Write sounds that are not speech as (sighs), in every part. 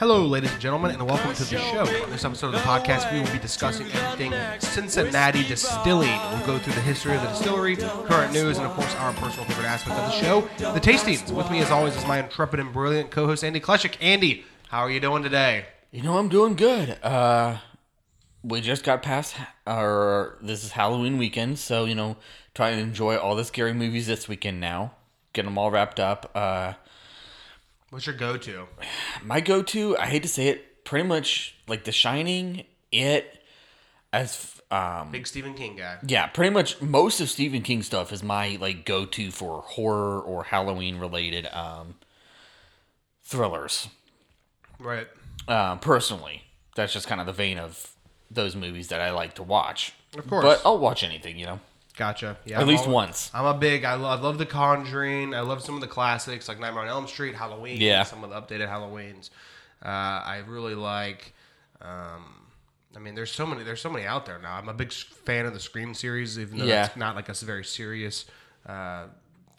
Hello, ladies and gentlemen, and welcome to the show. On this episode of the podcast, we will be discussing everything Cincinnati Distilling. We'll go through the history of the distillery, current news, and of course, our personal favorite aspect of the show, the tastings. With me, as always, is my intrepid and brilliant co-host Andy Kleshik. Andy, how are you doing today? You know, I'm doing good. Uh, we just got past, our this is Halloween weekend, so you know, trying to enjoy all the scary movies this weekend now. Get them all wrapped up. Uh, What's your go-to? my go-to, I hate to say it, pretty much like The Shining, It, as um, Big Stephen King guy. yeah, pretty much most of Stephen King stuff is my like go-to for horror or Halloween related um thrillers. Right. uh, personally. That's just kind of the vein of those movies that I like to watch. Of course. But I'll watch anything, you know. Gotcha. Yeah. At I'm least all- once. I'm a big. I love, I love The Conjuring. I love some of the classics like Nightmare on Elm Street, Halloween. Yeah. Some of the updated Halloweens. Uh, I really like. Um, I mean, there's so many. There's so many out there now. I'm a big fan of the Scream series, even though Yeah. it's not like a very serious uh,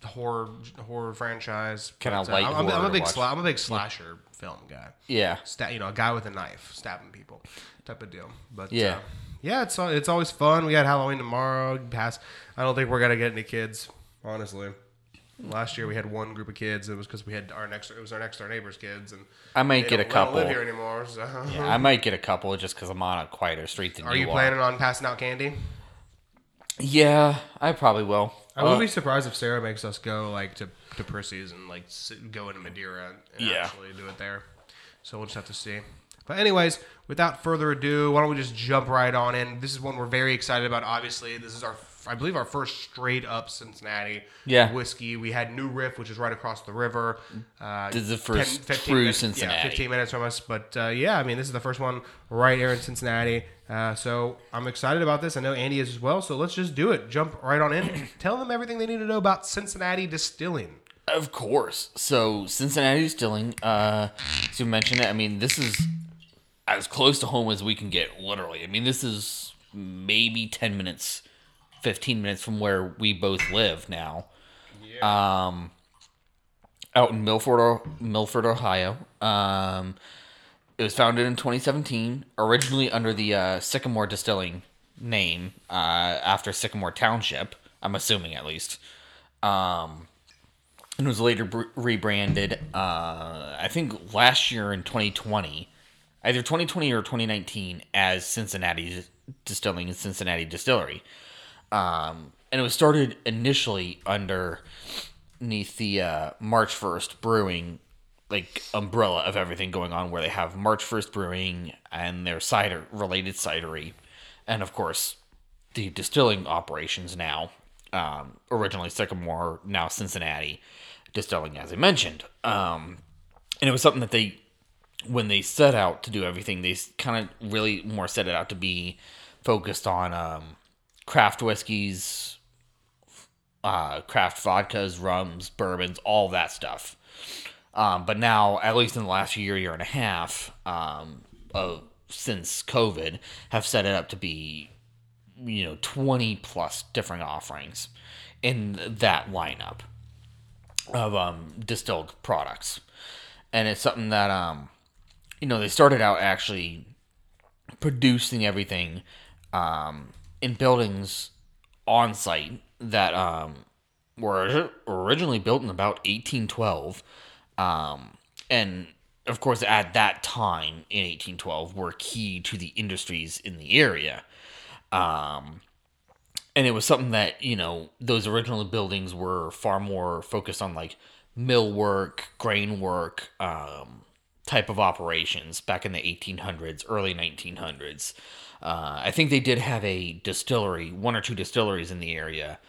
horror horror franchise. Kinda uh, light I'm, I'm, a- I'm horror a big. Sla- I'm a big slasher film guy. Yeah. Sta- you know, a guy with a knife stabbing people, type of deal. But Yeah. uh, yeah, it's it's always fun. We got Halloween tomorrow. Pass. I don't think we're gonna get any kids, honestly. Last year we had one group of kids. It was because we had our next. It was our next door neighbor's kids, and I might get a don't- they don't couple. live here anymore. So. I might get a couple just because I'm on a quieter street than Are you you are. planning on passing out candy? Yeah, I probably will. I wouldn't Uh, be surprised if Sarah makes us go like to to Prissy's and like sit, go into Madeira and Yeah. actually do it there. So we'll just have to see. But anyways, without further ado, why don't we just jump right on in? This is one we're very excited about. Obviously, this is our I believe our first straight up Cincinnati Yeah. whiskey. We had New Riff, which is right across the river. Uh, This is the first 10 15 true minutes- Cincinnati. Yeah, 15 minutes from us. But uh, yeah, I mean, this is the first one right here in Cincinnati. Uh, so I'm excited about this. I know Andy is as well. So let's just do it. Jump right on in. (clears throat) Tell them everything they need to know about Cincinnati distilling. Of course. So Cincinnati Distilling, uh, as you mentioned it, I mean, this is as close to home as we can get, literally. I mean, this is maybe 10 minutes, 15 minutes from where we both live now. Um, out in Milford, Milford, Ohio. Um, it was founded in 2017, originally under the uh, Sycamore Distilling name, uh, after Sycamore Township, I'm assuming at least. Um, and was later br- rebranded. Uh, I think last year in 2020, either 2020 or 2019, as Cincinnati Distilling and Cincinnati Distillery. Um, and it was started initially underneath the uh, March 1st Brewing like umbrella of everything going on, where they have March 1st Brewing and their cider related cidery, and of course the distilling operations now. Um, originally Sycamore, now Cincinnati Distilling, as I mentioned. Um, and it was something that they, when they set out to do everything, they kind of really more set it out to be focused on um, craft whiskeys, uh, craft vodkas, rums, bourbons, all that stuff. Um, but now, at least in the last year, year and a half, um, of, since COVID, have set it up to be you know 20 plus different offerings in that lineup of um distilled products. And it's something that um you know they started out actually producing everything um in buildings on site that um were originally built in about 1812 um and of course at that time in 1812 were key to the industries in the area um, and it was something that you know those original buildings were far more focused on like mill work, grain work, um, type of operations back in the 1800s, early 1900s. Uh, I think they did have a distillery, one or two distilleries in the area,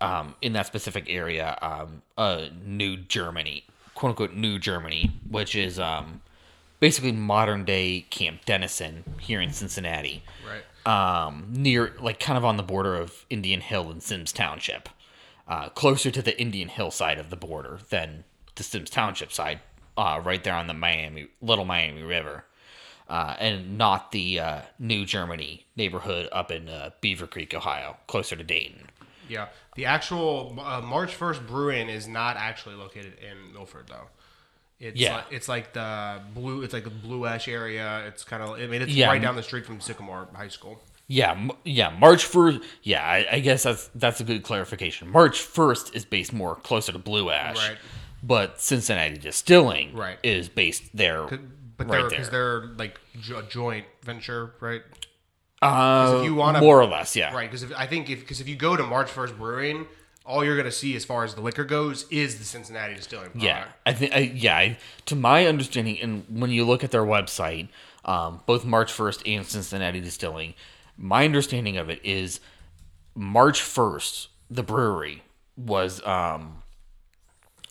um, in that specific area, um, uh, New Germany, quote unquote New Germany, which is um, basically modern day Camp Dennison here in Cincinnati Right. um, near, like, kind of on the border of Indian Hill and Symmes Township, uh, closer to the Indian Hill side of the border than the Symmes Township side, uh, right there on the Miami Little Miami River. uh, and not the uh, New Germany neighborhood up in uh, Beavercreek, Ohio, closer to Dayton. Yeah, the actual uh, March First Brewing is not actually located in Milford though. It's Yeah. like, it's like the blue. It's like the Blue Ash area. It's kind of. I mean, it's Yeah. right down the street from Sycamore High School. Yeah, yeah. March first. Yeah, I, I guess that's that's a good clarification. March first is based more closer to Blue Ash, Right. but Cincinnati Distilling Right. is based there, But right they're because they're like a joint venture, right? Uh, if you wanna- more or less, yeah. Right. Because I think if because if you go to March First Brewing, all you're gonna see as far as the liquor goes is the Cincinnati Distilling. Product. Yeah, I think. Yeah, I, to my understanding, and when you look at their website, um, both March first and Cincinnati Distilling, my understanding of it is March first, the brewery was um,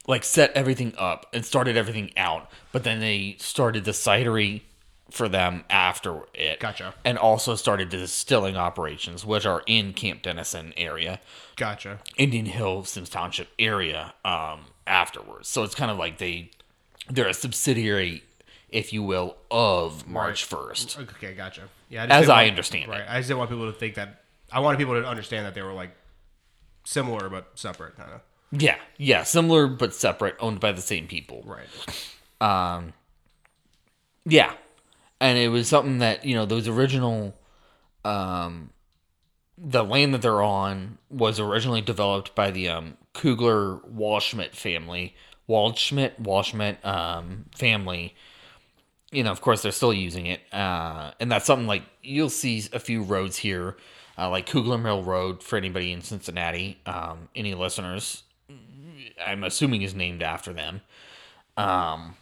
like set everything up and started everything out, but then they started the cidery for them after it. Gotcha. And also started distilling operations, which are in Camp Dennison area. Gotcha. Indian Hill, Symmes Township area um, afterwards. So it's kind of like they they're a subsidiary, if you will, of March first. Okay, gotcha. Yeah, just As I want- understand it. Right. I just didn't want people to think that. I wanted people to understand that they were like similar but separate, kind of. Yeah, yeah, similar but separate, owned by the same people. Right. Um. Yeah, and it was something that you know those original, um, the land that they're on was originally developed by the um, Kugler Walschmidt family, Waldschmidt Walschmidt um, family. You know, of course, they're still using it, uh, and that's something like you'll see a few roads here, uh, like Kugler Mill Road for anybody in Cincinnati. Um, any listeners, I'm assuming is named after them. Um,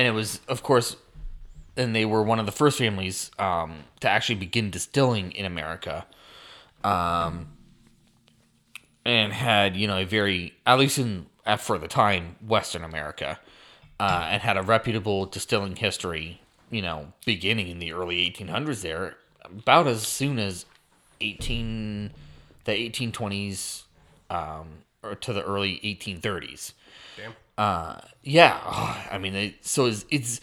and it was, of course, and they were one of the first families um, to actually begin distilling in America. Um, and had you know a very, at least in for the time, Western America, uh, and had a reputable distilling history. You know, beginning in the early 1800s, there about as soon as 18 the 1820s um, or to the early 1830s. Damn. Uh, yeah, oh, (sighs) I mean, it, so it's, it's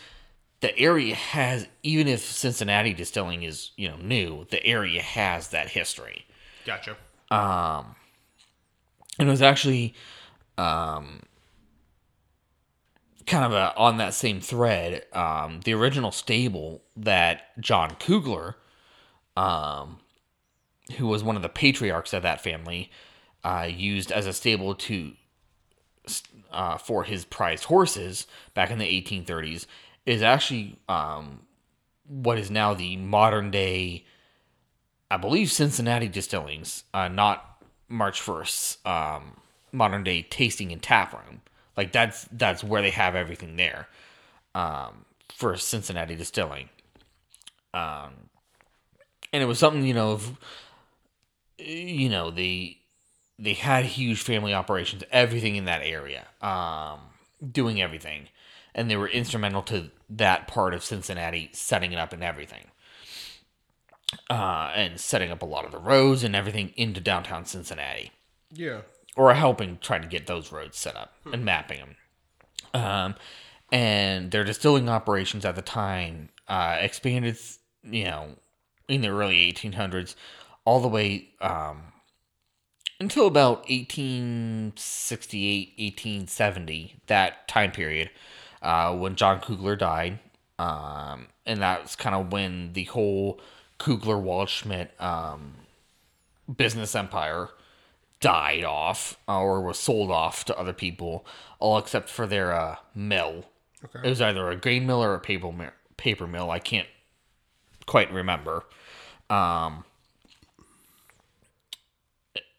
the area has even if Cincinnati distilling is you know new, the area has that history, Gotcha. Um, and it was actually um, kind of a, on that same thread. Um, the original stable that John Kugler, um, who was one of the patriarchs of that family, uh, used as a stable to uh, for his prized horses back in the 1830s is actually um, what is now the modern day, I believe, Cincinnati Distillings, uh, not March 1st, um, modern day tasting and tap room. Like that's that's where they have everything there um, for Cincinnati Distilling. Um, and it was something you know of you know the they had huge family operations, everything in that area, um, doing everything, and they were instrumental to that part of Cincinnati setting it up and everything, uh, and setting up a lot of the roads and everything into downtown Cincinnati, Yeah. or helping try to get those roads set up and mapping them. Um, and their distilling operations at the time uh, expanded, you know, in the early 1800s, all the way um, until about 1868, 1870, that time period, uh, when John Kugler died. Um, and that's kind of when the whole Kugler Waldschmidt um, business empire died off uh, or was sold off to other people, all except for their uh, mill. Okay. It was either a grain mill or a paper mill. Paper mill. I can't quite remember. Um,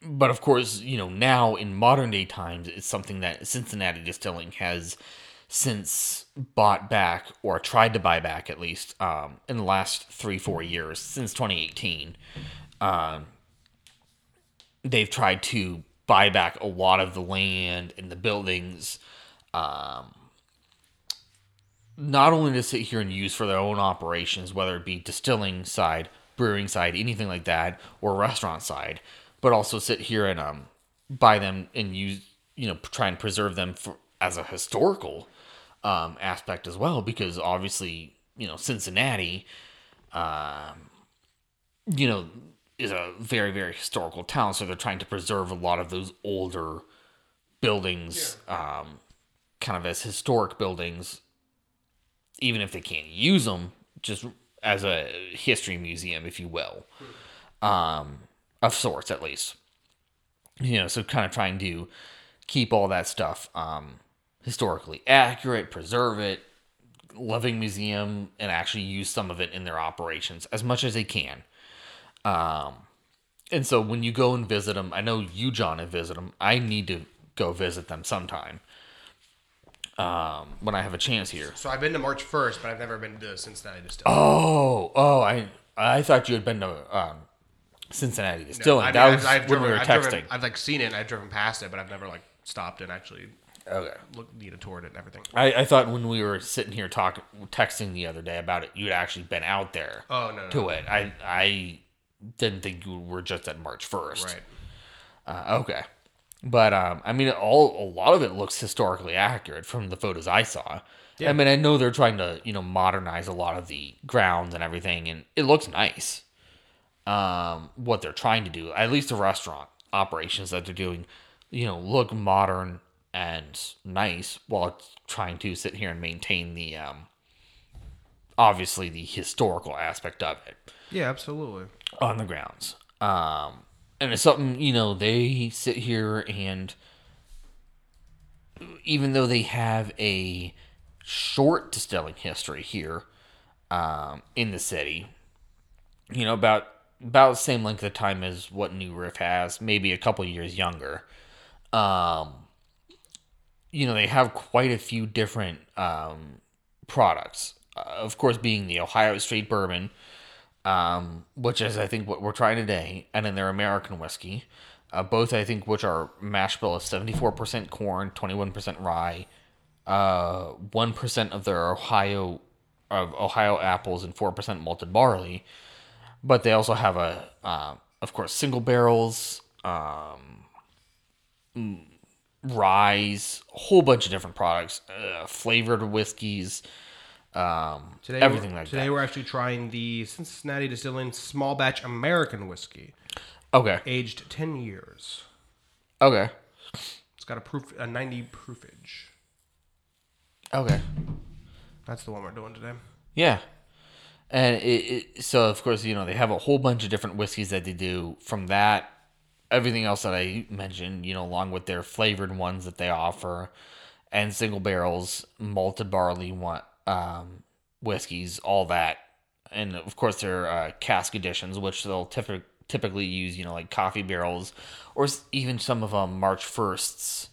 but of course, you know, now in modern day times, it's something that Cincinnati Distilling has since bought back or tried to buy back at least um, in the last three, four years since 2018. Um, they've tried to buy back a lot of the land and the buildings, um, not only to sit here and use for their own operations, whether it be distilling side, brewing side, anything like that, or restaurant side, but also sit here and um, buy them and use, you know, try and preserve them for as a historical um, aspect as well, because obviously you know Cincinnati, um, you know, is a very very historical town. So they're trying to preserve a lot of those older buildings, um, kind of as historic buildings, even if they can't use them, just as a history museum, if you will, um, of sorts at least. You know, so kind of trying to keep all that stuff um, historically accurate, preserve it, loving museum, and actually use some of it in their operations as much as they can. Um, and so when you go and visit them, I know you, John, have visited them. I need to go visit them sometime um, when I have a chance here. So I've been to March 1st, but I've never been to since then. Cincinnati Distillery. Oh, oh, I I thought you had been to um, Cincinnati Distilling. I mean, that I've- was I've when driven- we were I've texting. driven- I've like seen it. I've driven past it, but I've never like stopped and actually okay. looked, a tour of it and everything. I, I thought when we were sitting here talking, texting the other day about it, you'd actually been out there Oh no, no, to it. I I didn't think you were just at March first. right. Uh, okay. But um, I mean, all a lot of it looks historically accurate from the photos I saw. Yeah. I mean, I know they're trying to you know modernize a lot of the grounds and everything, and it looks nice. Um, what they're trying to do, at least the restaurant operations that they're doing, you know, look modern and nice while trying to sit here and maintain the um, obviously the historical aspect of it Yeah, absolutely. on the grounds. Um, and it's something, you know, they sit here and even though they have a short distilling history here um, in the city, you know, about about the same length of time as what New Riff has, maybe a couple years younger. Um, you know, they have quite a few different um, products. Uh, of course, being the Ohio Straight Bourbon, um, which is I think what we're trying today, and then their American whiskey, uh, both I think which are mash bill of seventy four percent corn, twenty one percent rye, uh, one percent of their Ohio of Ohio apples, and four percent malted barley. But they also have a, uh, of course, single barrels, um, mm, ryes, a whole bunch of different products, uh, flavored whiskeys, um, Today, everything like today that. Today we're actually trying the Cincinnati Distilling Small Batch American Whiskey, Okay, aged ten years. okay, It's got a proof, a ninety proofage. okay. That's the one we're doing today. Yeah. And it, it, so, of course, you know, they have a whole bunch of different whiskeys that they do from that, everything else that I mentioned, you know, along with their flavored ones that they offer, and single barrels, malted barley one, um, whiskeys, all that. And of course, their uh, cask editions, which they'll typically typically use, you know, like coffee barrels, or even some of them March 1st's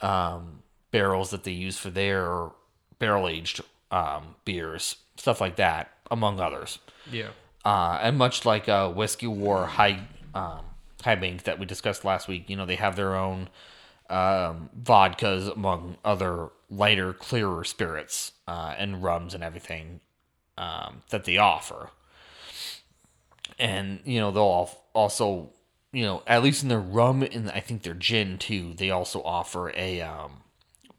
um, barrels that they use for their barrel aged um, beers, stuff like that, among others. Yeah. Uh, and much like uh, Whiskey War High um, High Bank that we discussed last week, you know, they have their own um, vodkas among other lighter, clearer spirits uh, and rums and everything um, that they offer. And you know, they'll also, you know, at least in their rum and I think their gin too, they also offer a um,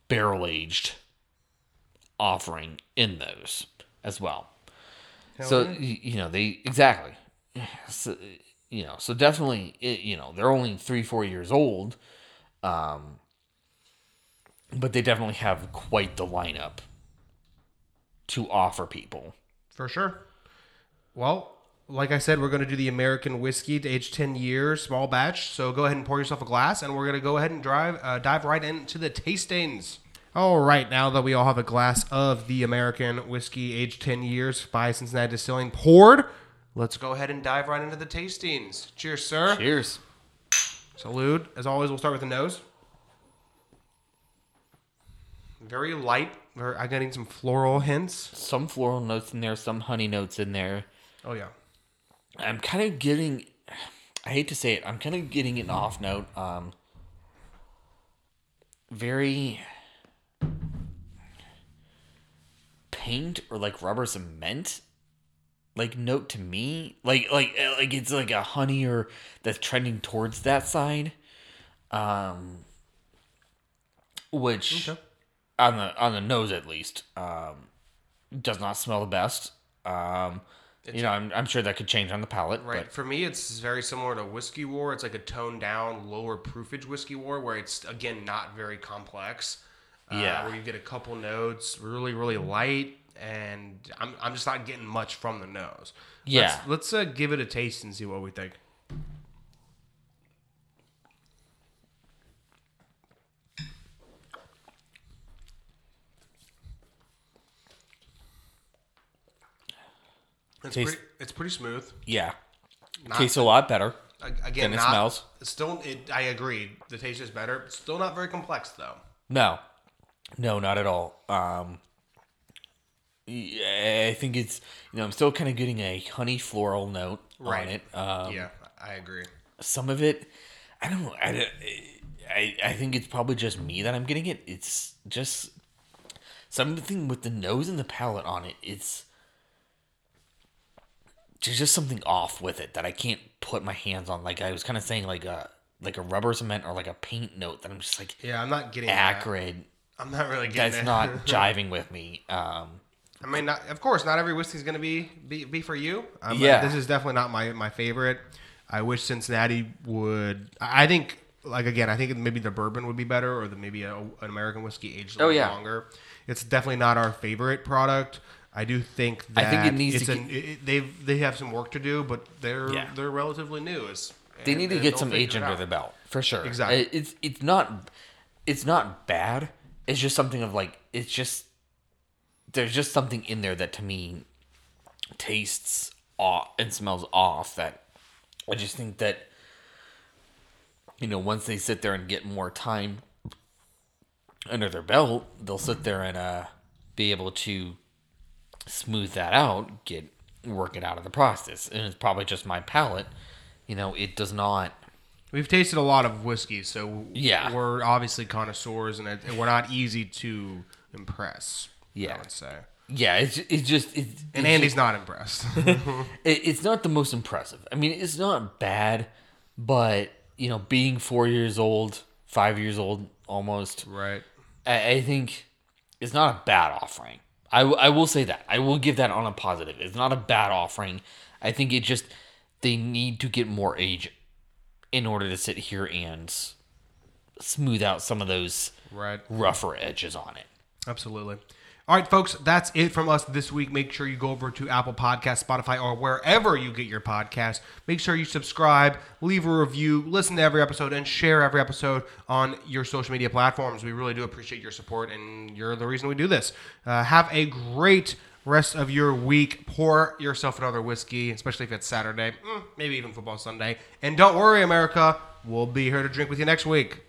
barrel aged offering in those as well. So you know they exactly, so, you know, so definitely you know they're only three four years old, um, but they definitely have quite the lineup to offer people. For sure. Well, like I said, we're going to do the American whiskey to age 10 years, small batch. So go ahead and pour yourself a glass, and we're going to go ahead and drive, uh, dive right into the tastings. All right, now that we all have a glass of the American whiskey aged 10 years by Cincinnati Distilling poured, let's go ahead and dive right into the tastings. Cheers, sir. Cheers. Salute. As always, we'll start with the nose. Very light. I'm getting some floral hints. Some floral notes in there, some honey notes in there. Oh, yeah. I'm kind of getting. I hate to say it. I'm kind of getting an off note. Um, very paint or like rubber cement like note to me like like uh, like it's like a honey or that's trending towards that side um which Okay. on the on the nose at least um does not smell the best. Um, you know, I'm, I'm sure that could change on the palate. Right. For me, it's very similar to Whiskey War. It's like a toned down, lower proofage Whiskey War, where it's again not very complex. Uh, Yeah. where you get a couple notes, really, really light, and I'm, I'm just not getting much from the nose. Yeah. Let's, let's uh, give it a taste and see what we think. It's Taste- pretty, it's pretty smooth. Yeah, Not- tastes a lot better. Again, Than it not, smells. Still, it, I agree. The taste is better. Still not very complex though. No, no, not at all. Um, I think it's you know I'm still kind of getting a honey floral note Right. on it. Um, yeah, I agree. some of it, I don't know. I, don't- I I think it's probably just me that I'm getting it. It's just something with the nose and the palate on it. It's there's just something off with it that I can't put my hands on. Like I was kind of saying, like a like a rubber cement or like a paint note that I'm just like Yeah, I'm not getting that. Acrid. I'm not really getting That's it. not (laughs) jiving with me. Um, I mean, not, of course, not every whiskey's gonna be be, be for you. Um, Yeah. this is definitely not my my favorite. I wish Cincinnati would. I I think, like again, I think maybe the bourbon would be better, or the maybe a, an American whiskey aged a Oh, little yeah. longer. It's definitely not our favorite product. I do think that I think it needs it's to an, it, it- they've they have some work to do, but they're Yeah. they're relatively new. It's, they and- need to get some age under out. their belt for sure. Exactly. It's it's not it's not bad. It's just something of like it's just there's just something in there that to me tastes off and smells off that I just think that you know once they sit there and get more time under their belt, they'll sit there and uh be able to smooth that out, get work it out of the process. And it's probably just my palate. You know, it does not We've tasted a lot of whiskeys, so Yeah. we're obviously connoisseurs, and it, we're not easy to impress. Yeah. I would say. Yeah, it's it's just it's, And it's Andy's not impressed. (laughs) it, it's not the most impressive. I mean, it's not bad, but you know, being four years old, five years old, almost, right. I, I think it's not a bad offering. I, I will say that I will give that on a positive. It's not a bad offering. I think it just they need to get more age in order to sit here and smooth out some of those Right. rougher edges on it. Absolutely. All right, folks, that's it from us this week. Make sure you go over to Apple Podcasts, Spotify, or wherever you get your podcast. Make sure you subscribe, leave a review, listen to every episode, and share every episode on your social media platforms. We really do appreciate your support, and you're the reason we do this. Uh, have a great rest of your week. Pour yourself another whiskey, especially if it's Saturday, mm, maybe even football Sunday. And don't worry, America, we'll be here to drink with you next week.